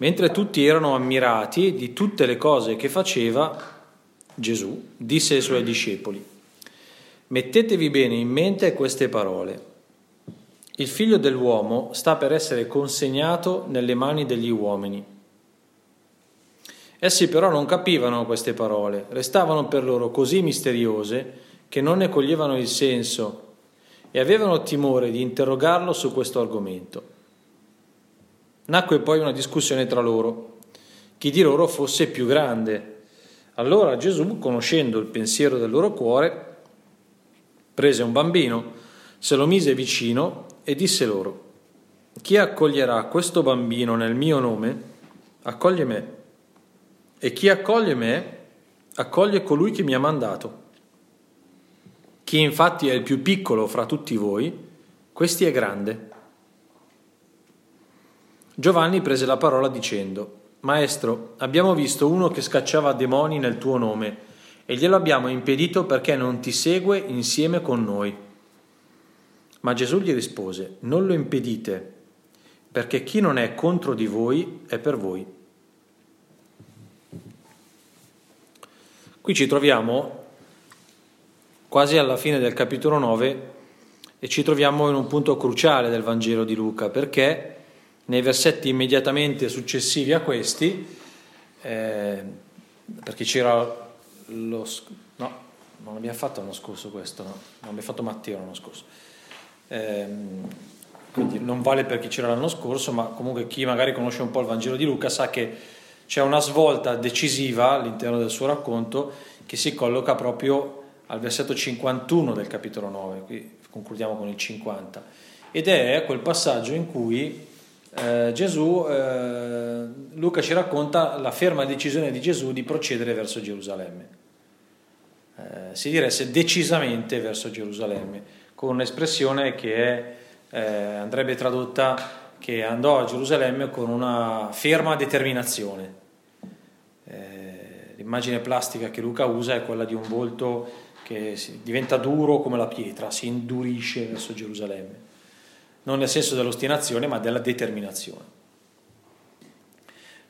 Mentre tutti erano ammirati di tutte le cose che faceva, Gesù disse ai suoi discepoli, mettetevi bene in mente queste parole. Il figlio dell'uomo sta per essere consegnato nelle mani degli uomini. Essi però non capivano queste parole, restavano per loro così misteriose che non ne coglievano il senso e avevano timore di interrogarlo su questo argomento. Nacque poi una discussione tra loro, chi di loro fosse più grande. Allora Gesù, conoscendo il pensiero del loro cuore, prese un bambino, se lo mise vicino e disse loro, chi accoglierà questo bambino nel mio nome, accoglie me, e chi accoglie me, accoglie colui che mi ha mandato. Chi infatti è il più piccolo fra tutti voi, questi è grande. Giovanni prese la parola dicendo, Maestro, abbiamo visto uno che scacciava demoni nel tuo nome e glielo abbiamo impedito perché non ti segue insieme con noi. Ma Gesù gli rispose, non lo impedite, perché chi non è contro di voi è per voi. Qui ci troviamo quasi alla fine del capitolo 9 e ci troviamo in un punto cruciale del Vangelo di Luca, perché nei versetti immediatamente successivi a questi, eh, perché c'era lo... no, non l'abbiamo fatto l'anno scorso questo, no? non l'abbiamo fatto Matteo l'anno scorso. Eh, quindi non vale per chi c'era l'anno scorso, ma comunque chi magari conosce un po' il Vangelo di Luca sa che c'è una svolta decisiva all'interno del suo racconto che si colloca proprio al versetto 51 del capitolo 9, qui concludiamo con il 50, ed è quel passaggio in cui eh, Gesù, eh, Luca ci racconta la ferma decisione di Gesù di procedere verso Gerusalemme. Eh, si diresse decisamente verso Gerusalemme, con un'espressione che è, eh, andrebbe tradotta che andò a Gerusalemme con una ferma determinazione. Eh, l'immagine plastica che Luca usa è quella di un volto che diventa duro come la pietra, si indurisce verso Gerusalemme non nel senso dell'ostinazione, ma della determinazione.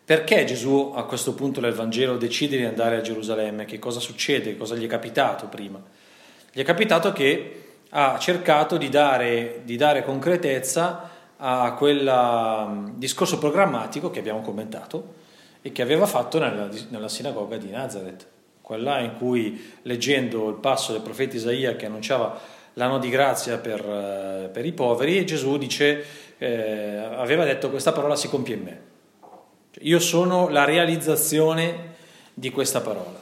Perché Gesù a questo punto del Vangelo decide di andare a Gerusalemme? Che cosa succede? Cosa gli è capitato prima? Gli è capitato che ha cercato di dare, di dare concretezza a quel mm, discorso programmatico che abbiamo commentato e che aveva fatto nella, nella sinagoga di Nazareth, quella in cui leggendo il passo del profeta Isaia che annunciava l'anno di grazia per, eh, per i poveri e Gesù dice, eh, aveva detto questa parola si compie in me. Cioè, io sono la realizzazione di questa parola.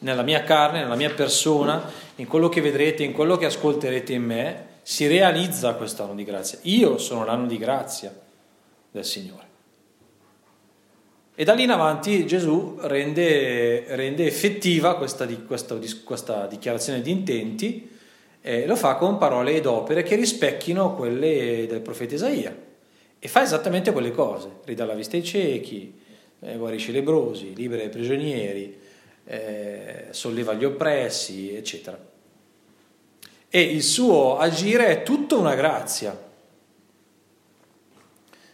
Nella mia carne, nella mia persona, in quello che vedrete, in quello che ascolterete in me, si realizza quest'anno di grazia. Io sono l'anno di grazia del Signore. E da lì in avanti Gesù rende, rende effettiva questa, questa, questa dichiarazione di intenti eh, lo fa con parole ed opere che rispecchino quelle del profeta Isaia. E fa esattamente quelle cose, ridà la vista ai ciechi, eh, guarisce i lebrosi, libera i prigionieri, eh, solleva gli oppressi, eccetera. E il suo agire è tutta una grazia,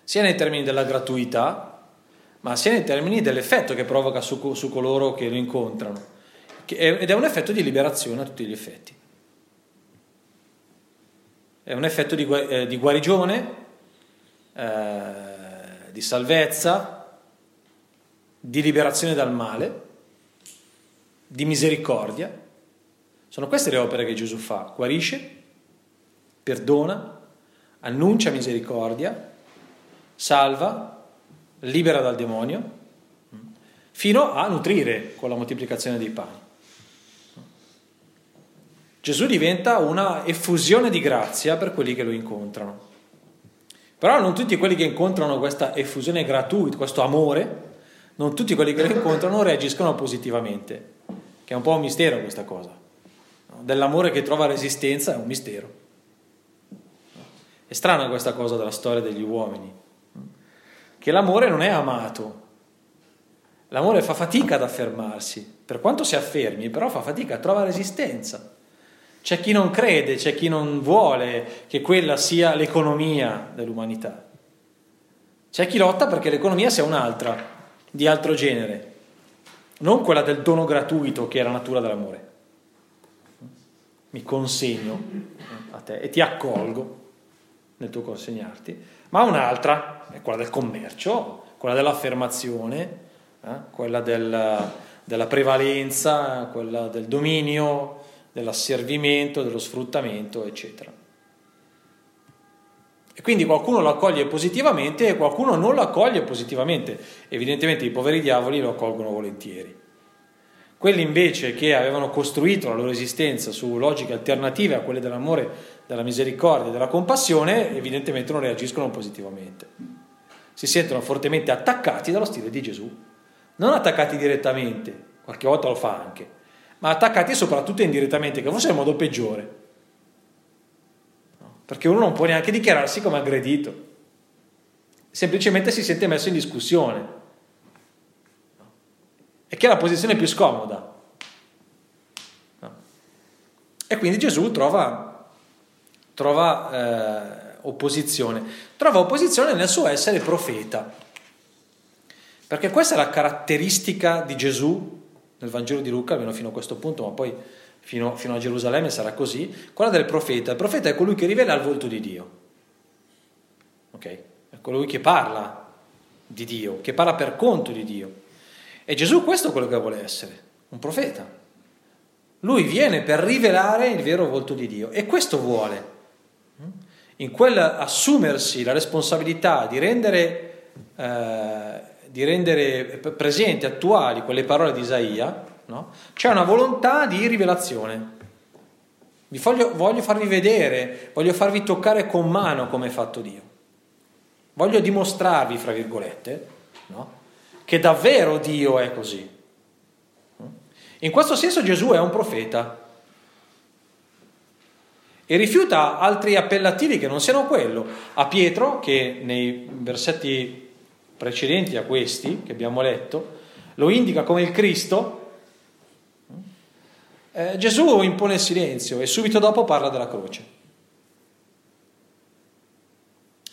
sia nei termini della gratuità, ma sia nei termini dell'effetto che provoca su, su coloro che lo incontrano, ed è un effetto di liberazione a tutti gli effetti è un effetto di, eh, di guarigione, eh, di salvezza, di liberazione dal male, di misericordia. Sono queste le opere che Gesù fa, guarisce, perdona, annuncia misericordia, salva, libera dal demonio, fino a nutrire con la moltiplicazione dei pani. Gesù diventa una effusione di grazia per quelli che lo incontrano. Però non tutti quelli che incontrano questa effusione gratuita, questo amore, non tutti quelli che lo incontrano reagiscono positivamente, che è un po' un mistero questa cosa. Dell'amore che trova resistenza è un mistero. È strana questa cosa della storia degli uomini, che l'amore non è amato, l'amore fa fatica ad affermarsi, per quanto si affermi, però fa fatica, trova resistenza. C'è chi non crede, c'è chi non vuole che quella sia l'economia dell'umanità. C'è chi lotta perché l'economia sia un'altra, di altro genere, non quella del dono gratuito che è la natura dell'amore. Mi consegno a te e ti accolgo nel tuo consegnarti, ma un'altra è quella del commercio, quella dell'affermazione, eh? quella del, della prevalenza, quella del dominio, dell'asservimento, dello sfruttamento, eccetera. E quindi qualcuno lo accoglie positivamente e qualcuno non lo accoglie positivamente. Evidentemente i poveri diavoli lo accolgono volentieri. Quelli invece che avevano costruito la loro esistenza su logiche alternative a quelle dell'amore, della misericordia e della compassione, evidentemente non reagiscono positivamente. Si sentono fortemente attaccati dallo stile di Gesù. Non attaccati direttamente, qualche volta lo fa anche, ma attaccati soprattutto indirettamente, che forse è il modo peggiore. Perché uno non può neanche dichiararsi come aggredito, semplicemente si sente messo in discussione. E che è la posizione più scomoda. E quindi Gesù trova, trova eh, opposizione, trova opposizione nel suo essere profeta, perché questa è la caratteristica di Gesù nel Vangelo di Luca, almeno fino a questo punto, ma poi fino, fino a Gerusalemme sarà così, quella del profeta. Il profeta è colui che rivela il volto di Dio. Ok? È colui che parla di Dio, che parla per conto di Dio. E Gesù questo è quello che vuole essere, un profeta. Lui viene per rivelare il vero volto di Dio e questo vuole. In quel assumersi la responsabilità di rendere, eh, di rendere presenti, attuali quelle parole di Isaia, no? c'è una volontà di rivelazione. Vi voglio, voglio farvi vedere, voglio farvi toccare con mano come è fatto Dio. Voglio dimostrarvi, fra virgolette, no? che davvero Dio è così. In questo senso Gesù è un profeta e rifiuta altri appellativi che non siano quello. A Pietro, che nei versetti precedenti a questi che abbiamo letto, lo indica come il Cristo, eh, Gesù impone il silenzio e subito dopo parla della croce.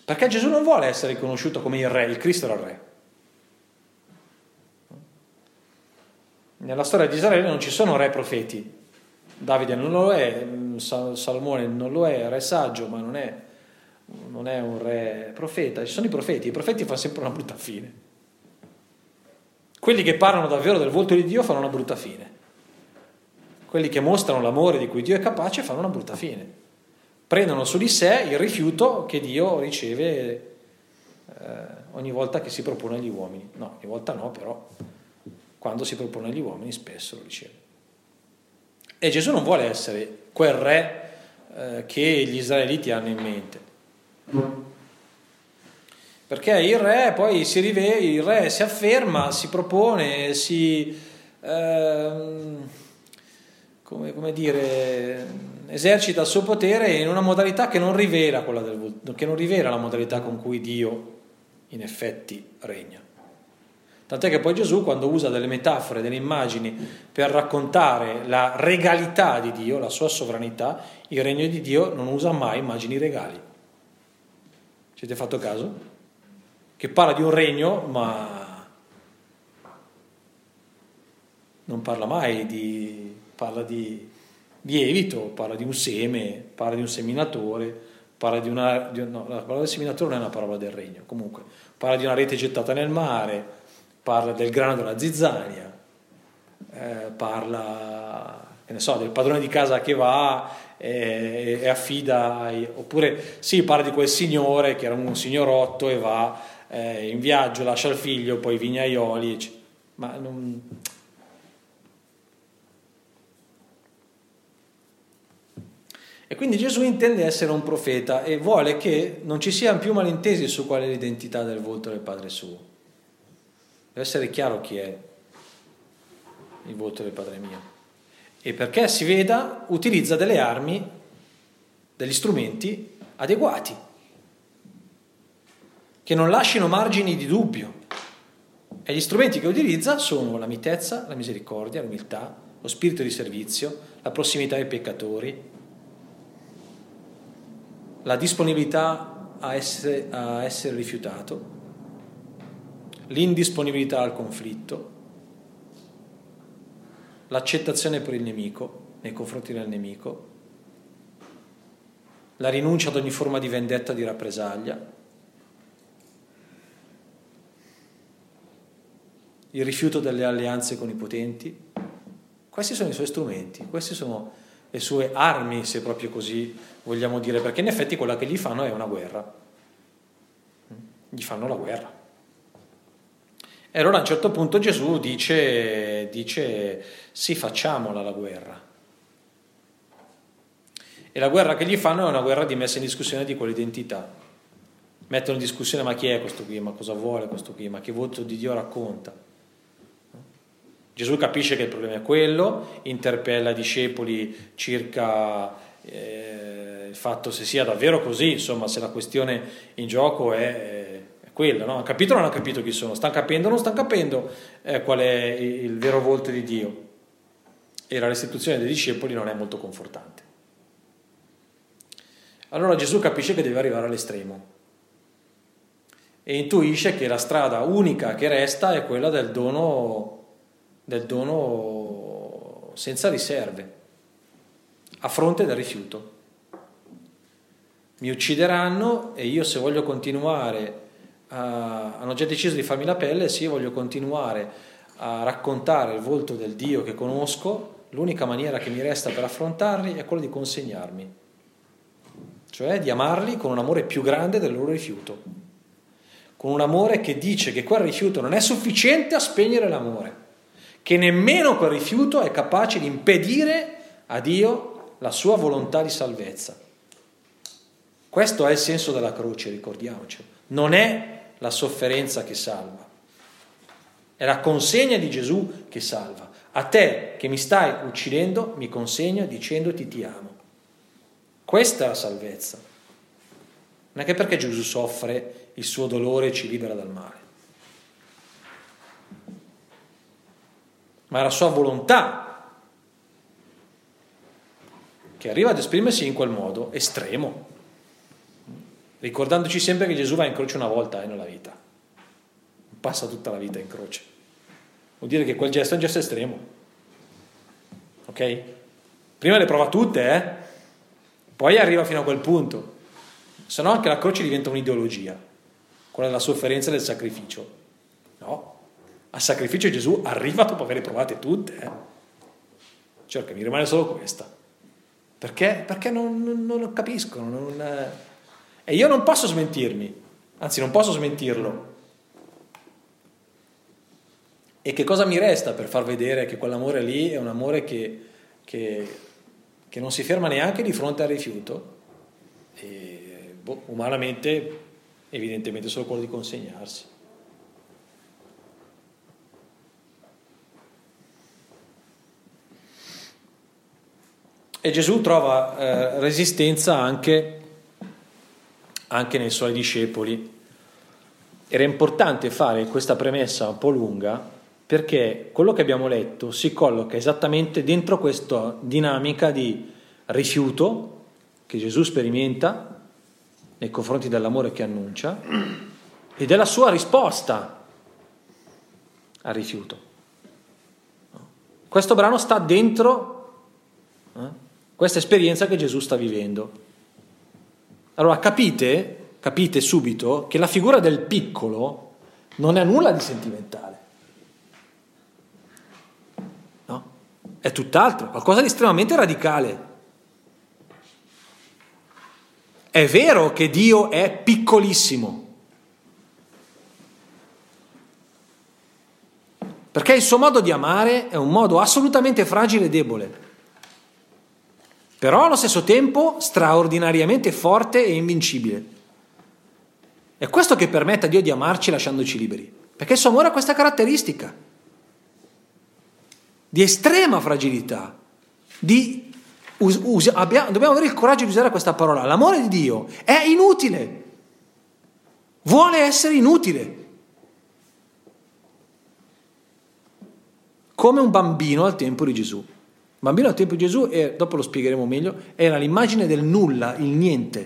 Perché Gesù non vuole essere riconosciuto come il re, il Cristo era il re. Nella storia di Israele non ci sono re profeti. Davide non lo è, Salomone non lo è, re saggio, ma non è, non è un re profeta. Ci sono i profeti, i profeti fanno sempre una brutta fine. Quelli che parlano davvero del volto di Dio fanno una brutta fine quelli che mostrano l'amore di cui Dio è capace fanno una brutta fine. Prendono su di sé il rifiuto che Dio riceve eh, ogni volta che si propone agli uomini. No, ogni volta no, però quando si propone agli uomini spesso lo riceve. E Gesù non vuole essere quel re eh, che gli israeliti hanno in mente. Perché il re poi si rivela, il re si afferma, si propone, si... Eh, come, come, dire, esercita il suo potere in una modalità che non, rivela del, che non rivela la modalità con cui Dio in effetti regna. Tant'è che poi Gesù, quando usa delle metafore, delle immagini per raccontare la regalità di Dio, la sua sovranità, il regno di Dio non usa mai immagini regali. Ci fatto caso? Che parla di un regno, ma non parla mai di parla di lievito, parla di un seme, parla di un seminatore, parla di una... Di, no, la parola del seminatore non è una parola del regno, comunque, parla di una rete gettata nel mare, parla del grano della zizzania, eh, parla, che ne so, del padrone di casa che va e, e affida, ai, oppure sì, parla di quel signore che era un signorotto e va eh, in viaggio, lascia il figlio, poi i vignaioli, ma non E quindi Gesù intende essere un profeta e vuole che non ci siano più malintesi su qual è l'identità del volto del Padre suo. Deve essere chiaro chi è il volto del Padre mio. E perché si veda, utilizza delle armi, degli strumenti adeguati, che non lasciano margini di dubbio. E gli strumenti che utilizza sono la mitezza, la misericordia, l'umiltà, lo spirito di servizio, la prossimità ai peccatori, la disponibilità a essere, a essere rifiutato l'indisponibilità al conflitto, l'accettazione per il nemico, nei confronti del nemico, la rinuncia ad ogni forma di vendetta, di rappresaglia, il rifiuto delle alleanze con i potenti. Questi sono i suoi strumenti, queste sono le sue armi, se proprio così vogliamo dire, perché in effetti quella che gli fanno è una guerra. Gli fanno la guerra. E allora a un certo punto Gesù dice, dice sì, facciamola la guerra. E la guerra che gli fanno è una guerra di messa in discussione di quell'identità. Mettono in discussione ma chi è questo qui, ma cosa vuole questo qui, ma che voto di Dio racconta. Gesù capisce che il problema è quello, interpella i discepoli circa eh, il fatto se sia davvero così, insomma, se la questione in gioco è, è quella. No? Hanno capito o non hanno capito chi sono? Stanno capendo o non stanno capendo eh, qual è il vero volto di Dio? E la restituzione dei discepoli non è molto confortante. Allora Gesù capisce che deve arrivare all'estremo e intuisce che la strada unica che resta è quella del dono del dono senza riserve, a fronte del rifiuto. Mi uccideranno e io se voglio continuare, a, hanno già deciso di farmi la pelle, se io voglio continuare a raccontare il volto del Dio che conosco, l'unica maniera che mi resta per affrontarli è quella di consegnarmi, cioè di amarli con un amore più grande del loro rifiuto, con un amore che dice che quel rifiuto non è sufficiente a spegnere l'amore che nemmeno quel rifiuto è capace di impedire a Dio la sua volontà di salvezza. Questo è il senso della croce, ricordiamoci. Non è la sofferenza che salva, è la consegna di Gesù che salva. A te che mi stai uccidendo mi consegno dicendoti ti amo. Questa è la salvezza. Non è che perché Gesù soffre il suo dolore ci libera dal male. ma è la sua volontà che arriva ad esprimersi in quel modo estremo, ricordandoci sempre che Gesù va in croce una volta eh, nella vita, non passa tutta la vita in croce. Vuol dire che quel gesto è un gesto estremo. Ok? Prima le prova tutte, eh? Poi arriva fino a quel punto. Se no anche la croce diventa un'ideologia, quella della sofferenza e del sacrificio. No, al sacrificio Gesù arriva dopo averle provate tutte. Eh? Certo, mi rimane solo questa. Perché? Perché non, non, non capisco. Non, eh... E io non posso smentirmi, anzi non posso smentirlo. E che cosa mi resta per far vedere che quell'amore lì è un amore che, che, che non si ferma neanche di fronte al rifiuto? E, boh, umanamente, evidentemente, solo quello di consegnarsi. E Gesù trova eh, resistenza anche, anche nei suoi discepoli. Era importante fare questa premessa un po' lunga perché quello che abbiamo letto si colloca esattamente dentro questa dinamica di rifiuto che Gesù sperimenta nei confronti dell'amore che annuncia e della sua risposta al rifiuto. Questo brano sta dentro eh, questa esperienza che Gesù sta vivendo. Allora capite, capite subito che la figura del piccolo non è nulla di sentimentale. No? È tutt'altro, qualcosa di estremamente radicale. È vero che Dio è piccolissimo, perché il suo modo di amare è un modo assolutamente fragile e debole però allo stesso tempo straordinariamente forte e invincibile. È questo che permette a Dio di amarci lasciandoci liberi, perché il suo amore ha questa caratteristica. Di estrema fragilità, di, us, us, abbiamo, dobbiamo avere il coraggio di usare questa parola, l'amore di Dio è inutile, vuole essere inutile, come un bambino al tempo di Gesù bambino al tempo di Gesù, e dopo lo spiegheremo meglio, era l'immagine del nulla, il niente,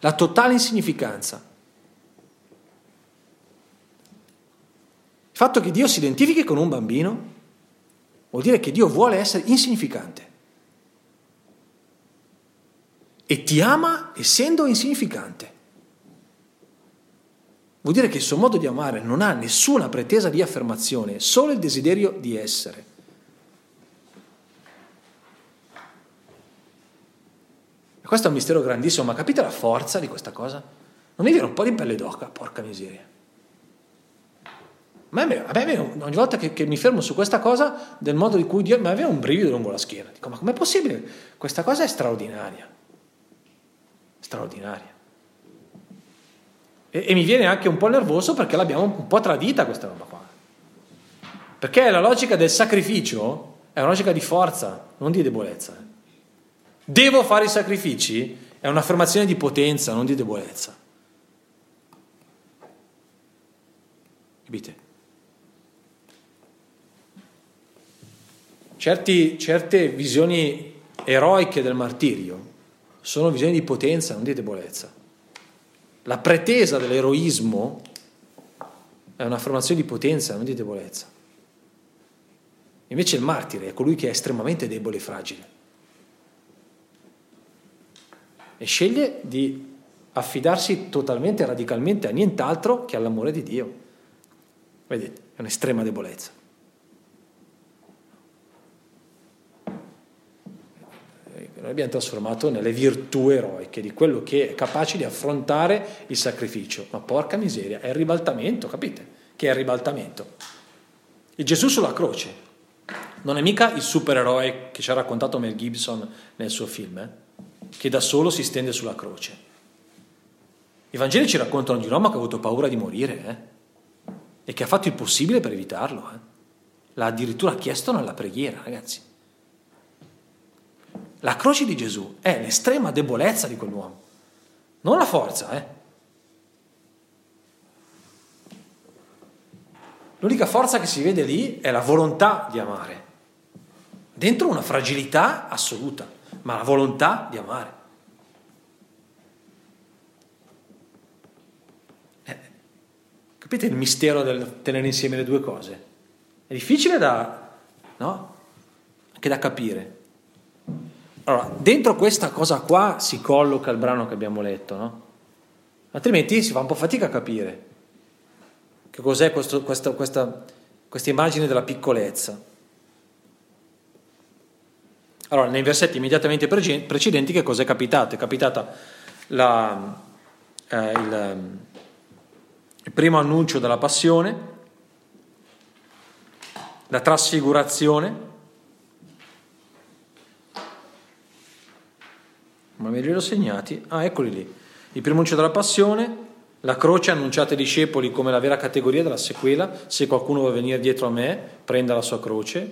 la totale insignificanza. Il fatto che Dio si identifichi con un bambino vuol dire che Dio vuole essere insignificante. E ti ama essendo insignificante. Vuol dire che il suo modo di amare non ha nessuna pretesa di affermazione, solo il desiderio di essere. E questo è un mistero grandissimo, ma capite la forza di questa cosa? Non mi viene un po' di pelle d'oca, porca miseria. A me, a me ogni volta che, che, mi fermo su questa cosa, del modo di cui Dio mi aveva un brivido lungo la schiena. Dico, ma com'è possibile? Questa cosa è straordinaria. Straordinaria. E, e mi viene anche un po' nervoso perché l'abbiamo un po' tradita questa roba qua. Perché la logica del sacrificio è una logica di forza, non di debolezza. Devo fare i sacrifici è un'affermazione di potenza, non di debolezza. Capite? Certi, certe visioni eroiche del martirio sono visioni di potenza, non di debolezza. La pretesa dell'eroismo è un'affermazione di potenza, non di debolezza. Invece il martire è colui che è estremamente debole e fragile. E sceglie di affidarsi totalmente e radicalmente a nient'altro che all'amore di Dio. Vedete, è un'estrema debolezza. noi abbiamo trasformato nelle virtù eroiche di quello che è capace di affrontare il sacrificio. Ma porca miseria, è il ribaltamento, capite? Che è il ribaltamento. Il Gesù sulla croce non è mica il supereroe che ci ha raccontato Mel Gibson nel suo film, eh? Che da solo si stende sulla croce. I Vangeli ci raccontano di un uomo che ha avuto paura di morire eh? e che ha fatto il possibile per evitarlo. Eh? L'ha addirittura chiesto nella preghiera, ragazzi. La croce di Gesù è l'estrema debolezza di quell'uomo, non la forza, eh. L'unica forza che si vede lì è la volontà di amare. Dentro una fragilità assoluta, ma la volontà di amare. Eh, capite il mistero del tenere insieme le due cose? È difficile da, no? Anche da capire. Allora, dentro questa cosa qua si colloca il brano che abbiamo letto, no? Altrimenti si fa un po' fatica a capire che cos'è questo, questo, questa, questa immagine della piccolezza. Allora, nei versetti immediatamente precedenti che cos'è capitato? È capitata la, eh, il, il primo annuncio della passione, la trasfigurazione, Ma me li ero segnati? Ah, eccoli lì. Il primo annuncio della passione, la croce annunciata ai discepoli come la vera categoria della sequela. Se qualcuno vuole venire dietro a me, prenda la sua croce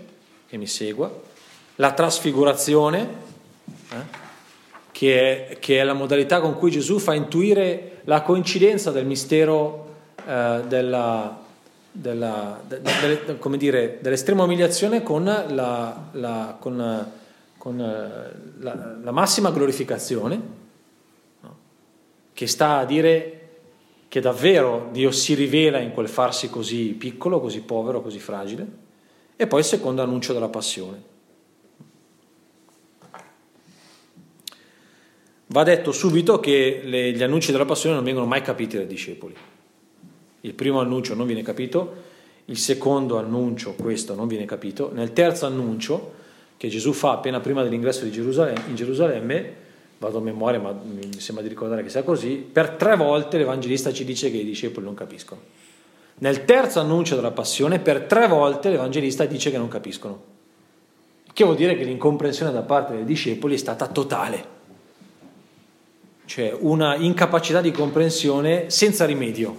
e mi segua. La trasfigurazione, eh, che, è, che, è, la modalità con cui Gesù fa intuire la coincidenza del mistero eh, della, della, de, de, de, dire, dell'estrema umiliazione con la, la con, con eh, la, la massima glorificazione, no? che sta a dire che davvero Dio si rivela in quel farsi così piccolo, così povero, così fragile, e poi il secondo annuncio della passione. Va detto subito che le, gli annunci della passione non vengono mai capiti dai discepoli. Il primo annuncio non viene capito, il secondo annuncio, questo, non viene capito, nel terzo annuncio che Gesù fa appena prima dell'ingresso Gerusalemme, in Gerusalemme, vado a memoria ma mi sembra di ricordare che sia così, per tre volte l'Evangelista ci dice che i discepoli non capiscono. Nel terzo annuncio della passione, per tre volte l'Evangelista dice che non capiscono. Che vuol dire che l'incomprensione da parte dei discepoli è stata totale. Cioè una incapacità di comprensione senza rimedio,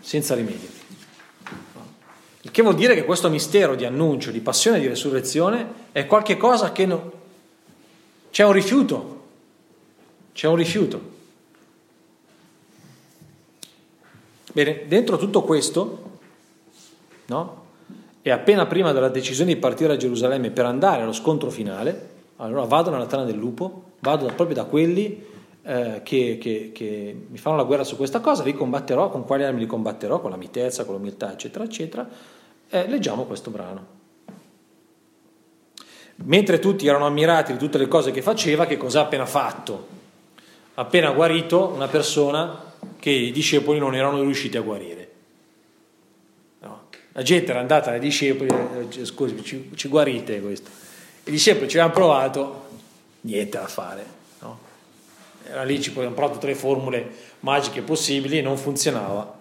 senza rimedio. Il che vuol dire che questo mistero di annuncio, di passione di resurrezione è qualcosa che no... c'è un rifiuto, c'è un rifiuto. Bene, dentro tutto questo, no? E appena prima della decisione di partire a Gerusalemme per andare allo scontro finale, allora vado nella tana del lupo, vado proprio da quelli eh, che, che, che, mi fanno la guerra su questa cosa, li combatterò, con quali armi li combatterò? Con la mitezza, con l'umiltà, eccetera, eccetera. Eh, leggiamo questo brano. Mentre tutti erano ammirati di tutte le cose che faceva, che cosa ha appena fatto? Appena guarito una persona che i discepoli non erano riusciti a guarire. No. La gente era andata ai discepoli, eh, scusi, ci, ci guarite questo. I discepoli ci avevano provato, niente da fare. Era lì ci avevano provato tre formule magiche possibili e non funzionava.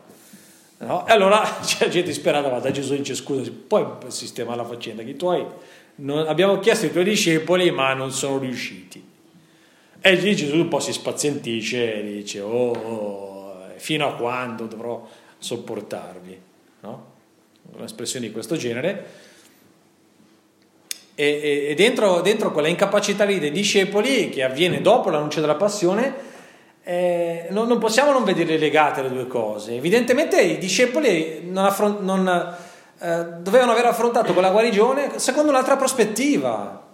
No? E allora la gente sperava, va da Gesù dice scusa, poi sistema la faccenda, che tuoi non, abbiamo chiesto ai tuoi discepoli ma non sono riusciti. E lì Gesù un po' si spazientisce e dice, oh, oh fino a quando dovrò sopportarvi? No? Un'espressione di questo genere. E, e, e dentro, dentro, quella incapacità lì dei discepoli, che avviene dopo l'annuncio della passione, eh, non, non, possiamo non vederle legate le due cose. Evidentemente i discepoli non, affront- non eh, dovevano aver affrontato quella guarigione secondo un'altra prospettiva,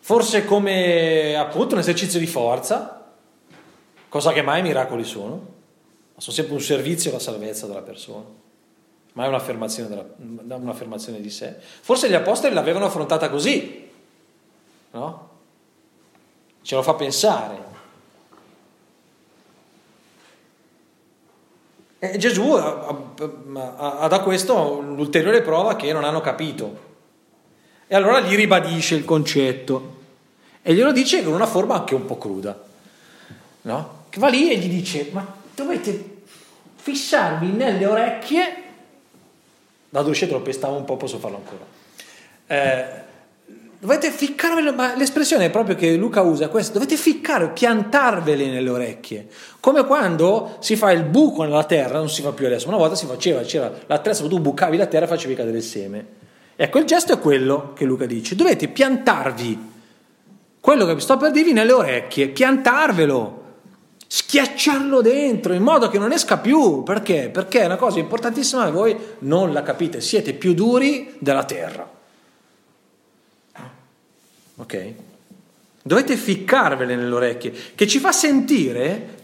forse come appunto un esercizio di forza, cosa che mai i miracoli sono, ma sono sempre un servizio alla salvezza della persona, ma è un'affermazione, della, un'affermazione di sé. Forse gli apostoli l'avevano affrontata così, no? Ce lo fa pensare. E Gesù ha, da questo l'ulteriore prova che non hanno capito. E allora gli ribadisce il concetto e glielo dice con una forma anche un po' cruda, no? Che va lì e gli dice, ma dovete fissarvi nelle orecchie, da adolescente lo pestavo un po', posso farlo ancora, eh, dovete ficcarvele, ma l'espressione proprio che Luca usa questa, dovete ficcare, piantarvele nelle orecchie, come quando si fa il buco nella terra, non si fa più adesso, una volta si faceva, c'era l'attrezzo, tu bucavi la terra e facevi cadere il seme. Ecco, il gesto è quello che Luca dice, dovete piantarvi. Quello che sto per dirvi nelle orecchie, piantarvelo, schiacciarlo dentro in modo che non esca più. Perché? Perché è una cosa importantissima e voi non la capite, siete più duri della terra. Ok? Dovete ficcarvele nelle orecchie, che ci fa sentire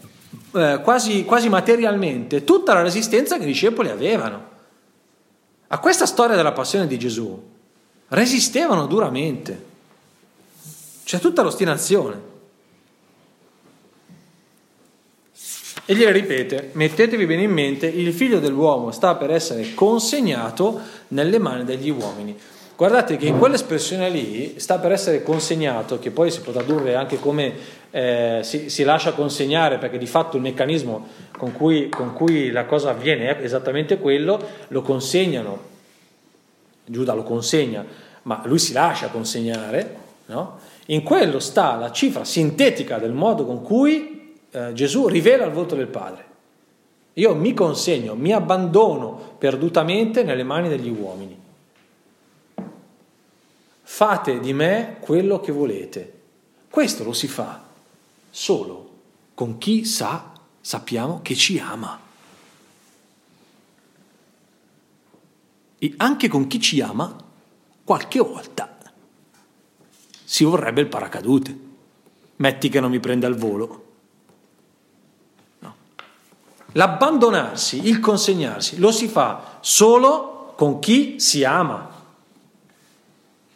eh, quasi, quasi materialmente tutta la resistenza che i discepoli avevano. A questa storia della passione di Gesù resistevano duramente. C'è tutta l'ostinazione. E gliele ripete, mettetevi bene in mente, il figlio dell'uomo sta per essere consegnato nelle mani degli uomini. Guardate che in quell'espressione lì sta per essere consegnato, che poi si può tradurre anche come eh, si, si, lascia consegnare, perché di fatto il meccanismo con cui, con cui la cosa avviene è esattamente quello, lo consegnano, Giuda lo consegna, ma lui si lascia consegnare, no? in quello sta la cifra sintetica del modo con cui eh, Gesù rivela il volto del Padre. Io mi consegno, mi abbandono perdutamente nelle mani degli uomini fate di me quello che volete. Questo lo si fa solo con chi sa, sappiamo che ci ama. E anche con chi ci ama, qualche volta si vorrebbe il paracadute. Metti che non mi prenda il volo. L'abbandonarsi, il consegnarsi, lo si fa solo con chi si ama.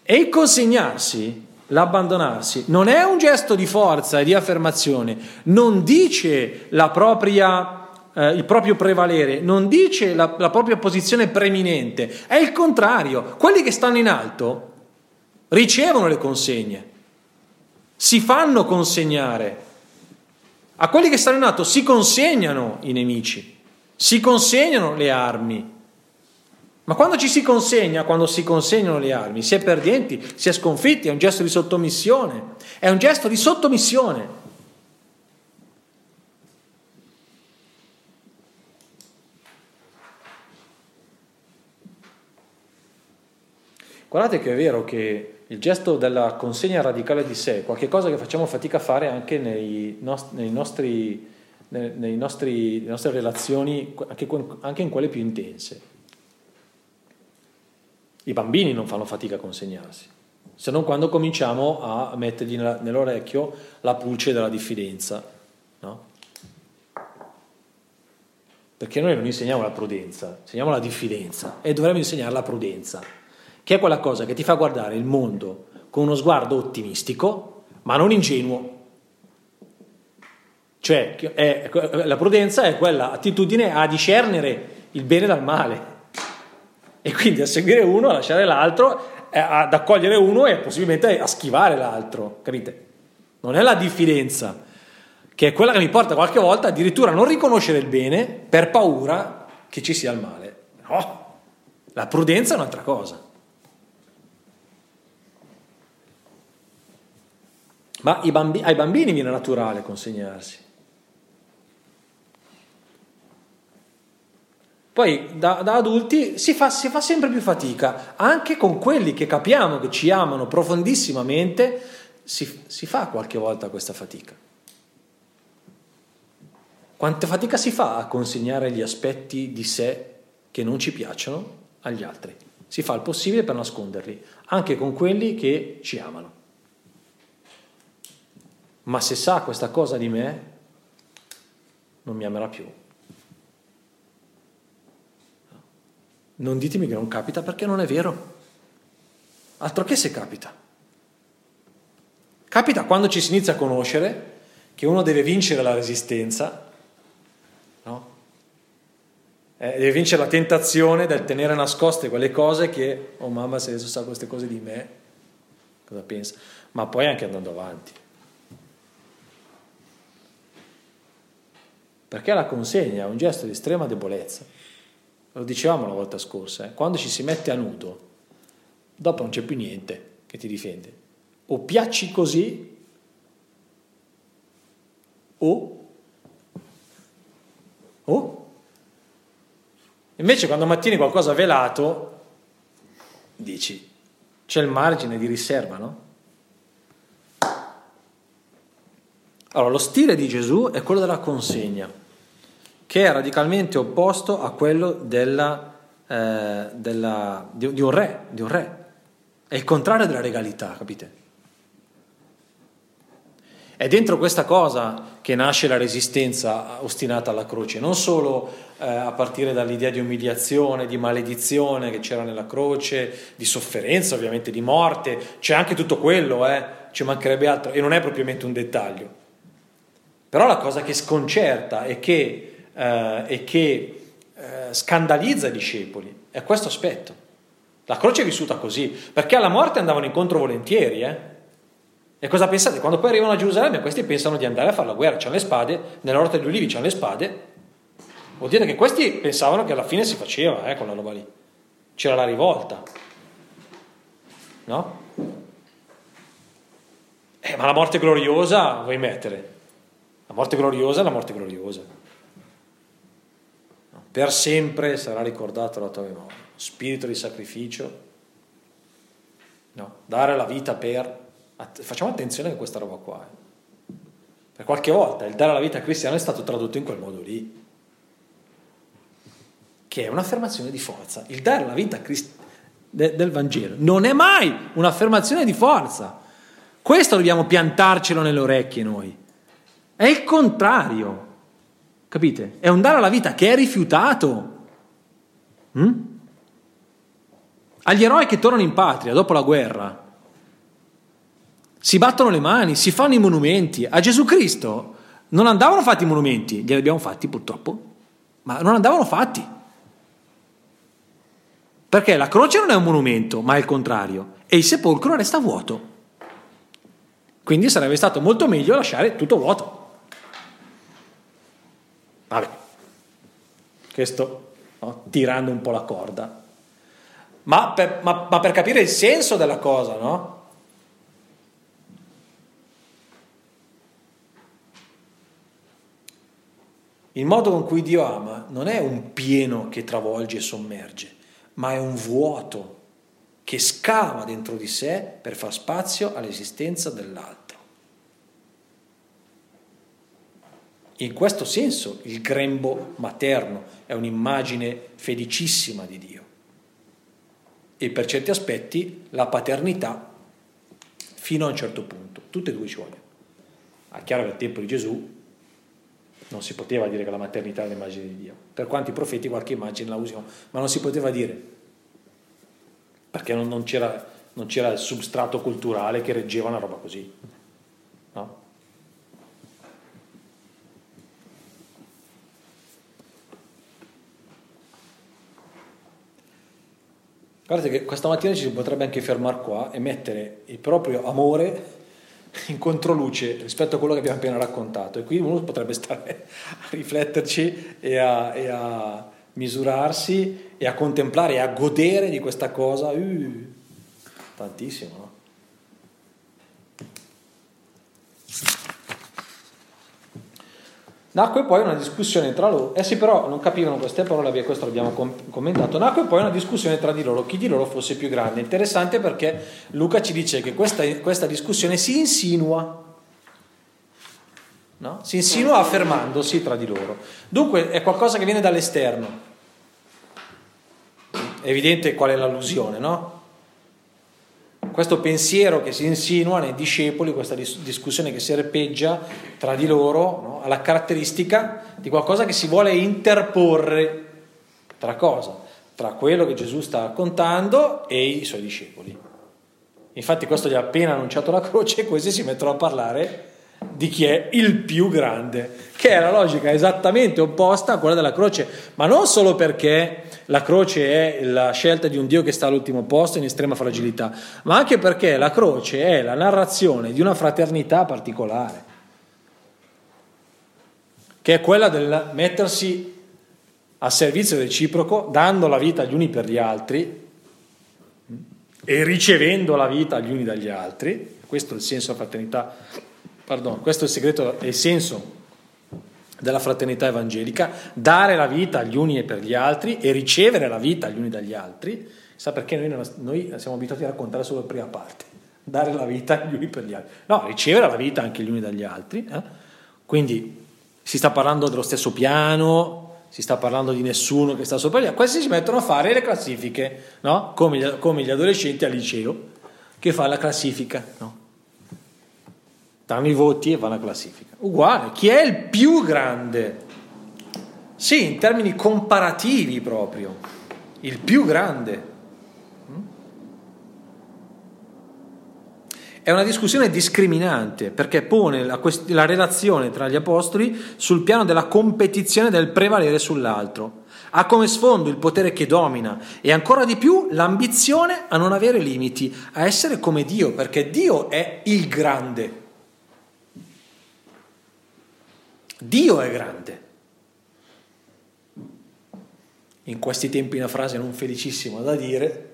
E il consegnarsi, l'abbandonarsi, non è un gesto di forza e di affermazione, non dice propria, eh, il proprio prevalere, non dice la, la propria posizione preeminente, è il contrario. Quelli che stanno in alto ricevono le consegne, si fanno consegnare. A quelli che stanno in alto si consegnano i nemici, si consegnano le armi, ma quando ci si consegna, quando si consegnano le armi, si è perdenti, si è sconfitti, è un gesto di sottomissione, è un gesto di sottomissione. Guardate che è vero che il gesto della consegna radicale di sé è qualcosa che facciamo fatica a fare anche nei nostri, nei nostri, nei nostri, nelle nostre relazioni, anche, anche in quelle più intense. I bambini non fanno fatica a consegnarsi, se non quando cominciamo a mettergli nell'orecchio la pulce della diffidenza. No? perché noi non insegniamo la prudenza, insegniamo la diffidenza e dovremmo insegnare la prudenza, che è quella cosa che ti fa guardare il mondo con uno sguardo ottimistico, ma non ingenuo. Cioè, è, la prudenza è quella attitudine a discernere il bene dal male e quindi a seguire uno, a lasciare l'altro, ad accogliere uno e possibilmente a schivare l'altro, capite? Non è la diffidenza, che è quella che mi porta qualche volta addirittura a non riconoscere il bene per paura che ci sia il male. No, la prudenza è un'altra cosa. Ma bambi- ai bambini viene naturale consegnarsi. Poi da, da adulti si fa, si fa, sempre più fatica, anche con quelli che capiamo che ci amano profondissimamente, si, si fa qualche volta questa fatica. Quanta fatica si fa a consegnare gli aspetti di sé che non ci piacciono agli altri? Si fa il possibile per nasconderli, anche con quelli che ci amano. Ma se sa questa cosa di me, non mi amerà più. Non ditemi che non capita perché non è vero. Altro che se capita. Capita quando ci si inizia a conoscere che uno deve vincere la resistenza eh, deve vincere la tentazione del tenere nascoste quelle cose che, oh mamma, se adesso sa queste cose di me, cosa pensa? Ma poi anche andando avanti. Perché la consegna è un gesto di estrema debolezza. Lo dicevamo la volta scorsa, eh? quando ci si mette a nudo, dopo non c'è più niente che ti difende. O piacci così, o, o Invece quando mattini qualcosa velato, dici, c'è il margine di riserva, no? Allora, lo stile di Gesù è quello della consegna, che è radicalmente opposto a quello della, eh, della, di, di, un re, di un re. È il contrario della regalità, capite? È dentro questa cosa che nasce la resistenza ostinata alla croce, non solo eh, a partire dall'idea di umiliazione, di maledizione che c'era nella croce, di sofferenza ovviamente, di morte, c'è anche tutto quello, eh, ci mancherebbe altro, e non è propriamente un dettaglio. Però la cosa che sconcerta e che, eh, e che eh, scandalizza i discepoli è questo aspetto. La croce è vissuta così, perché alla morte andavano incontro volentieri, eh? E cosa pensate? Quando poi arrivano a Gerusalemme, questi pensano di andare a fare la guerra, c'hanno le spade, nell'orta degli ulivi c'hanno le spade. Vuol dire che questi pensavano che alla fine si faceva eh, quella roba lì. C'era la rivolta. No? Eh, ma la morte gloriosa vuoi mettere? La morte gloriosa è la morte gloriosa. Per sempre sarà ricordato la tua memoria. Spirito di sacrificio. No? Dare la vita per Facciamo attenzione a questa roba qua. Eh. Per qualche volta il dare la vita a cristiano è stato tradotto in quel modo lì, che è un'affermazione di forza. Il dare la vita Christ- de- del Vangelo non è mai un'affermazione di forza. Questo dobbiamo piantarcelo nelle orecchie noi. È il contrario. Capite? È un dare la vita che è rifiutato. Mm? Agli eroi che tornano in patria dopo la guerra, si battono le mani, si fanno i monumenti. A Gesù Cristo non andavano fatti i monumenti, glieli abbiamo fatti purtroppo, ma non andavano fatti. Perché la croce non è un monumento, ma è il contrario, e il sepolcro resta vuoto. Quindi sarebbe stato molto meglio lasciare tutto vuoto. Vabbè, questo no? tirando un po' la corda. Ma per, ma, ma per capire il senso della cosa, no? Il modo con cui Dio ama non è un pieno che travolge e sommerge, ma è un vuoto che scava dentro di sé per far spazio all'esistenza dell'altro. In questo senso il grembo materno è un'immagine felicissima di Dio e per certi aspetti la paternità fino a un certo punto, tutte e due ci vogliono. È chiaro che al tempo di Gesù Non si poteva dire che la maternità è l'immagine di Dio. Per quanti profeti qualche immagine la usano, ma non si poteva dire. Perché non, non, c'era, non c'era il substrato culturale che reggeva una roba così. Guardate che questa mattina ci si potrebbe anche fermare qua e mettere il proprio amore in controluce rispetto a quello che abbiamo appena raccontato e qui uno potrebbe stare a rifletterci e a, e a misurarsi e a contemplare e a godere di questa cosa uh, tantissimo no? Nacque poi una discussione tra loro, essi però non capivano queste parole, questo l'abbiamo commentato, nacque poi una discussione tra di loro, chi di loro fosse più grande. Interessante perché Luca ci dice che questa, questa discussione si insinua, no? si insinua affermandosi tra di loro. Dunque è qualcosa che viene dall'esterno. È evidente qual è l'allusione, no? Questo pensiero che si insinua nei discepoli, questa discussione che serpeggia tra di loro, no? ha la caratteristica di qualcosa che si vuole interporre tra cosa? Tra quello che Gesù sta raccontando e i suoi discepoli. Infatti questo gli ha appena annunciato la croce e questi si mettono a parlare di chi è il più grande, che è la logica esattamente opposta a quella della croce, ma non solo perché la croce è la scelta di un Dio che sta all'ultimo posto in estrema fragilità, ma anche perché la croce è la narrazione di una fraternità particolare, che è quella del mettersi a servizio reciproco, dando la vita agli uni per gli altri e ricevendo la vita agli uni dagli altri. Questo è il senso della fraternità, pardon, questo è il segreto e il senso della fraternità evangelica, dare la vita agli uni e per gli altri e ricevere la vita agli uni dagli altri. Sa perché noi, noi siamo abituati a raccontare solo la prima parte, dare la vita agli uni per gli altri. No, ricevere la vita anche gli uni dagli altri. Eh? Quindi si sta parlando dello stesso piano, si sta parlando di nessuno che sta sopra gli altri. Questi si mettono a fare le classifiche, no? come, gli, come, gli, adolescenti al liceo, che fa la classifica. No? Danno i voti e vanno a classifica. Uguale, chi è il più grande? Sì, in termini comparativi proprio, il più grande. È una discussione discriminante perché pone la, quest- la, relazione tra gli apostoli sul piano della competizione del prevalere sull'altro. Ha come sfondo il potere che domina e ancora di più l'ambizione a non avere limiti, a essere come Dio, perché Dio è il grande. Dio è grande. In questi tempi una frase non felicissima da dire,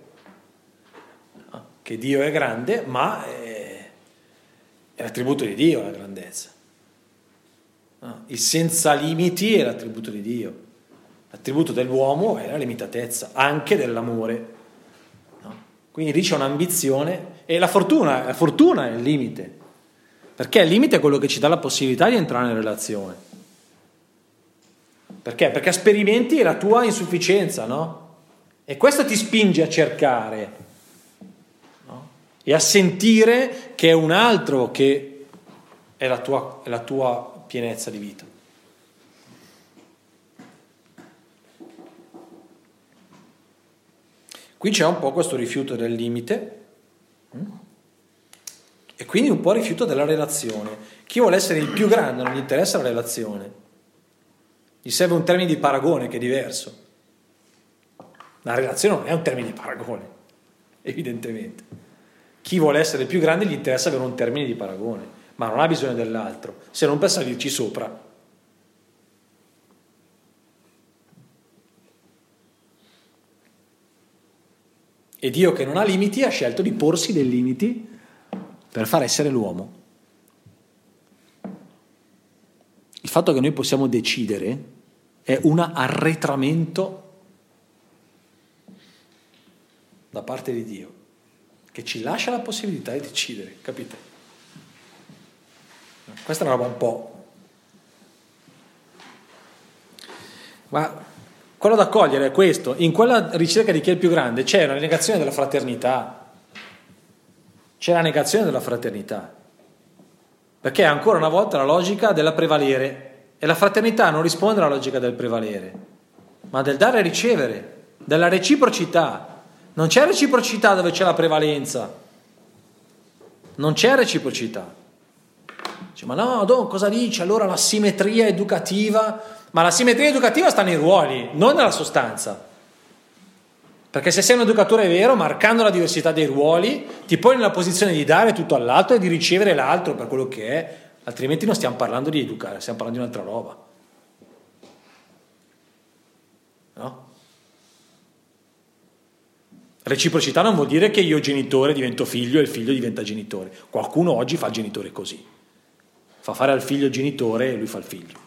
che Dio è grande, ma è, l'attributo di Dio la grandezza. Il senza limiti è l'attributo di Dio. L'attributo dell'uomo è la limitatezza, anche dell'amore. Quindi lì c'è un'ambizione e la fortuna, la fortuna è il limite. Perché il limite è quello che ci dà la possibilità di entrare in relazione. Perché? Perché sperimenti la tua insufficienza, no? E questo ti spinge a cercare no? e a sentire che è un altro che è la tua, è la tua pienezza di vita. Qui c'è un po' questo rifiuto del limite. Mm? E quindi un po' rifiuto della relazione. Chi vuole essere il più grande non gli interessa la relazione. Gli serve un termine di paragone che è diverso. La relazione non è un termine di paragone, evidentemente. Chi vuole essere il più grande gli interessa avere un termine di paragone, ma non ha bisogno dell'altro, se non per salirci sopra. E Dio che non ha limiti ha scelto di porsi dei limiti per far essere l'uomo. Il fatto che noi possiamo decidere è un arretramento da parte di Dio, che ci lascia la possibilità di decidere, capite? Questa è una roba un po'... Ma quello da cogliere è questo, in quella ricerca di chi è il più grande c'è una negazione della fraternità, c'è la negazione della fraternità, perché ancora una volta la logica della prevalere. E la fraternità non risponde alla logica del prevalere, ma del dare e ricevere, della reciprocità. Non c'è reciprocità dove c'è la prevalenza. Non c'è reciprocità. Dice, ma no, Don, cosa dici? Allora la simmetria educativa. Ma la simmetria educativa sta nei ruoli, non nella sostanza. Perché se sei un educatore vero, marcando la diversità dei ruoli, ti poni nella posizione di dare tutto all'altro e di ricevere l'altro per quello che è, altrimenti non stiamo parlando di educare, stiamo parlando di un'altra roba. No? Reciprocità non vuol dire che io genitore divento figlio e il figlio diventa genitore. Qualcuno oggi fa il genitore così. Fa fare al figlio il genitore e lui fa il figlio.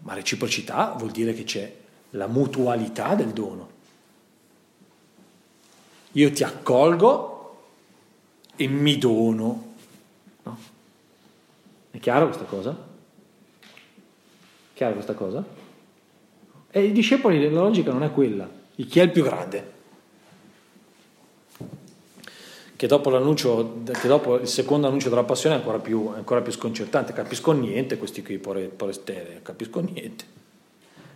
Ma reciprocità vuol dire che c'è la mutualità del dono. Io ti accolgo e mi dono. No? È chiaro questa cosa? Chiaro questa cosa? E i discepoli la logica non è quella. Chi è il più grande? Che dopo, l'annuncio, che dopo il secondo annuncio della passione è ancora più, è ancora più sconcertante. Capisco niente, questi qui, pore, pore stelle, capisco niente.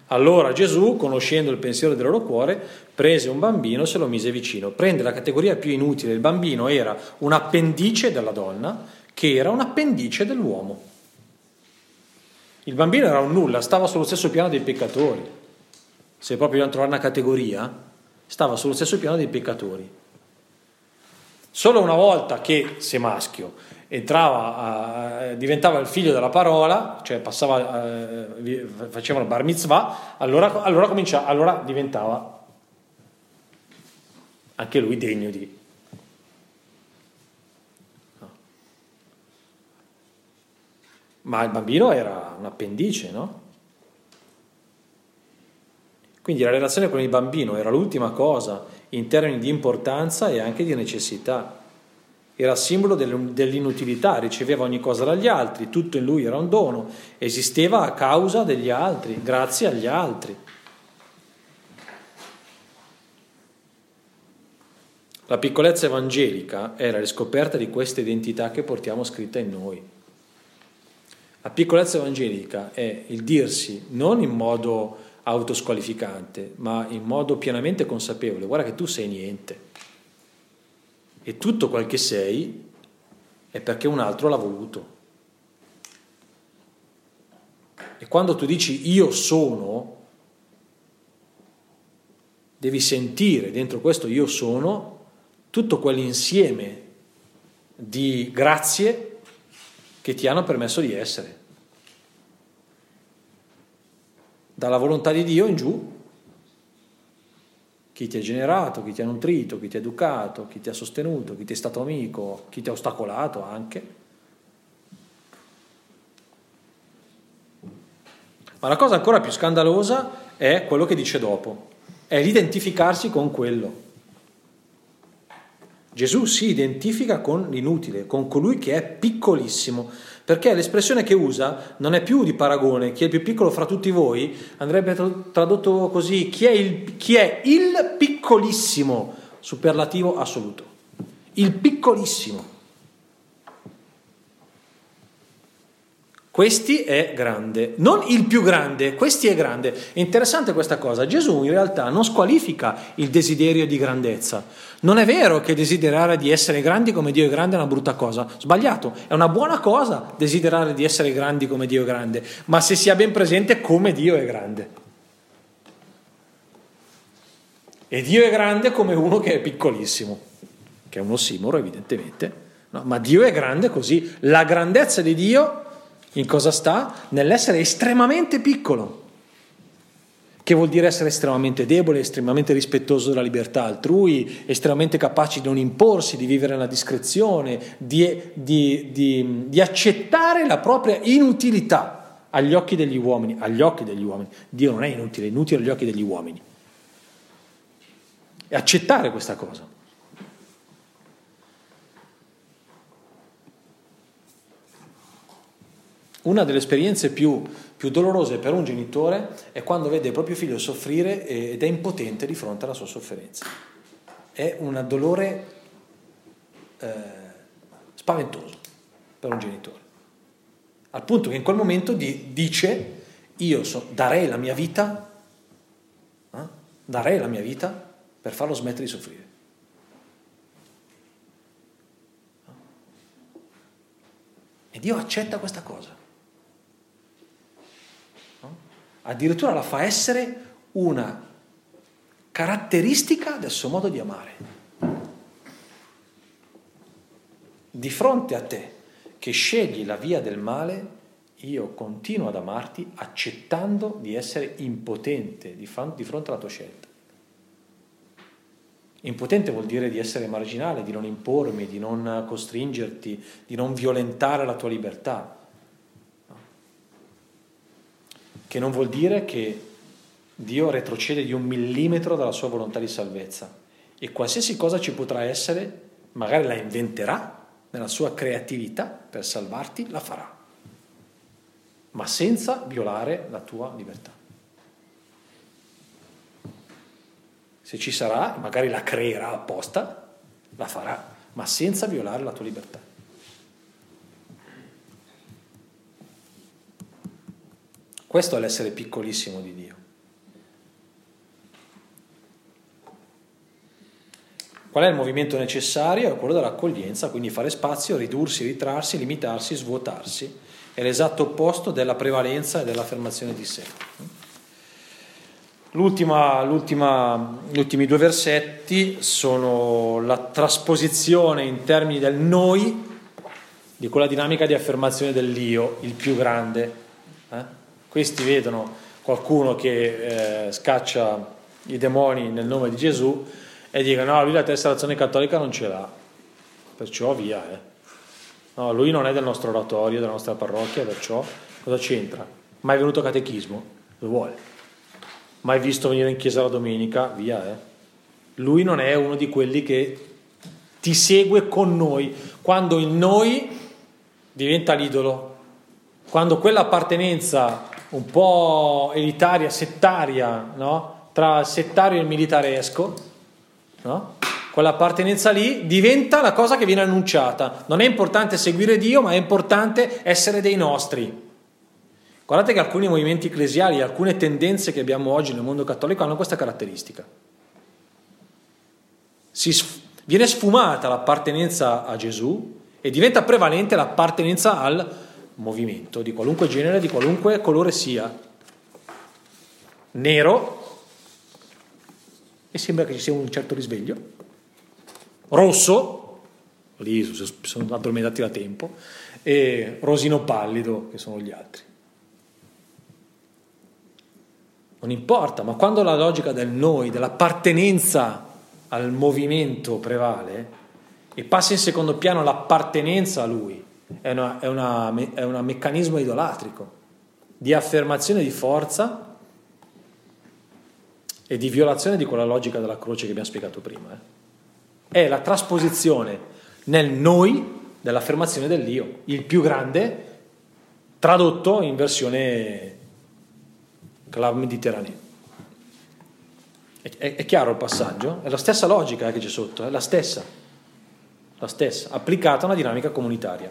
Allora Gesù, conoscendo il pensiero del loro cuore, prese un bambino e se lo mise vicino. Prende la categoria più inutile, il bambino era un appendice della donna che era un appendice dell'uomo. Il bambino era un nulla, stava sullo stesso piano dei peccatori. Se proprio dobbiamo trovare una categoria, stava sullo stesso piano dei peccatori. Solo una volta che, se maschio, entrava, eh, diventava il figlio della parola, cioè passava, eh, facevano bar mitzvah, allora, allora, comincia, allora diventava anche lui degno di... No. Ma il bambino era un appendice, no? Quindi la relazione con il bambino era l'ultima cosa in termini di importanza e anche di necessità era simbolo dell'inutilità, riceveva ogni cosa dagli altri, tutto in lui era un dono, esisteva a causa degli altri, grazie agli altri. La piccolezza evangelica è la riscoperta di questa identità che portiamo scritta in noi. La piccolezza evangelica è il dirsi non in modo autosqualificante, ma in modo pienamente consapevole, guarda che tu sei niente e tutto quel che sei è perché un altro l'ha voluto. E quando tu dici io sono, devi sentire dentro questo io sono tutto quell'insieme di grazie che ti hanno permesso di essere. Dalla volontà di Dio in giù chi ti ha generato, chi ti ha nutrito, chi ti ha educato, chi ti ha sostenuto, chi ti è stato amico, chi ti ha ostacolato anche. Ma la cosa ancora più scandalosa è quello che dice dopo, è l'identificarsi con quello. Gesù si identifica con l'inutile, con colui che è piccolissimo, perché l'espressione che usa non è più di paragone, chi è il più piccolo fra tutti voi, andrebbe tradotto così, chi è il, chi è il piccolissimo, superlativo assoluto, il piccolissimo. Questi è grande, non il più grande, questi è grande. È interessante questa cosa, Gesù in realtà non squalifica il desiderio di grandezza. Non è vero che desiderare di essere grandi come Dio è grande è una brutta cosa, sbagliato, è una buona cosa desiderare di essere grandi come Dio è grande, ma se si ha ben presente come Dio è grande. E Dio è grande come uno che è piccolissimo, che è un ossimoro evidentemente, no, ma Dio è grande così. La grandezza di Dio in cosa sta? Nell'essere estremamente piccolo, che vuol dire essere estremamente debole, estremamente rispettoso della libertà altrui, estremamente capaci di non imporsi, di vivere nella discrezione, di, di, di, di accettare la propria inutilità agli occhi degli uomini, agli occhi degli uomini. Dio non è inutile, è inutile agli occhi degli uomini. E accettare questa cosa. Una delle esperienze più, più, dolorose per un genitore è quando vede il proprio figlio soffrire ed è impotente di fronte alla sua sofferenza. È un dolore eh, spaventoso per un genitore. al punto che in quel momento di, dice io so, darei la mia vita, eh? darei la mia vita per farlo smettere di soffrire. E Dio accetta questa cosa. Addirittura la fa essere una caratteristica del suo modo di amare. Di fronte a te che scegli la via del male, io continuo ad amarti accettando di essere impotente di, fronte alla tua scelta. Impotente vuol dire di essere marginale, di non impormi, di non costringerti, di non violentare la tua libertà. Che non vuol dire che Dio retrocede di un millimetro dalla sua volontà di salvezza e qualsiasi cosa ci potrà essere, magari la inventerà nella sua creatività per salvarti, la farà, ma senza violare la tua libertà. Se ci sarà, magari la creerà apposta, la farà, ma senza violare la tua libertà. Questo è l'essere piccolissimo di Dio. Qual è il movimento necessario? È quello dell'accoglienza, quindi fare spazio, ridursi, ritrarsi, limitarsi, svuotarsi. È l'esatto opposto della prevalenza e dell'affermazione di sé. L'ultima, l'ultima, gli ultimi due versetti sono la trasposizione in termini del noi di quella dinamica di affermazione dell'io, il più grande. Eh? Questi vedono qualcuno che eh, scaccia i demoni nel nome di Gesù e dicono no, lui la tesserazione cattolica non ce l'ha, perciò via. Eh. No, lui non è del nostro oratorio, della nostra parrocchia, perciò cosa c'entra? Mai venuto a catechismo? Lo vuole mai visto venire in chiesa la domenica, via. Eh. Lui non è uno di quelli che ti segue con noi, quando il noi diventa l'idolo, quando quell'appartenenza un po' elitaria, settaria, no? tra il settario e il militaresco, no? quell'appartenenza lì diventa la cosa che viene annunciata. Non è importante seguire Dio, ma è importante essere dei nostri. Guardate che alcuni movimenti ecclesiali, alcune tendenze che abbiamo oggi nel mondo cattolico hanno questa caratteristica. Si, viene sfumata l'appartenenza a Gesù e diventa prevalente l'appartenenza al movimento di qualunque genere, di qualunque colore sia. Nero, e sembra che ci sia un certo risveglio. Rosso, lì sono addormentati da tempo, e rosino pallido, che sono gli altri. non importa, ma quando la logica del noi, dell'appartenenza al movimento prevale e passa in secondo piano l'appartenenza a lui, è, una, è, una, è un meccanismo idolatrico di affermazione di forza e di violazione di quella logica della croce che abbiamo spiegato prima. Eh. È la trasposizione nel noi dell'affermazione dell'io, il più grande, tradotto in versione Club Mediterraneo. È, chiaro il passaggio? È la stessa logica che c'è sotto, è la stessa, la stessa, applicata a una dinamica comunitaria.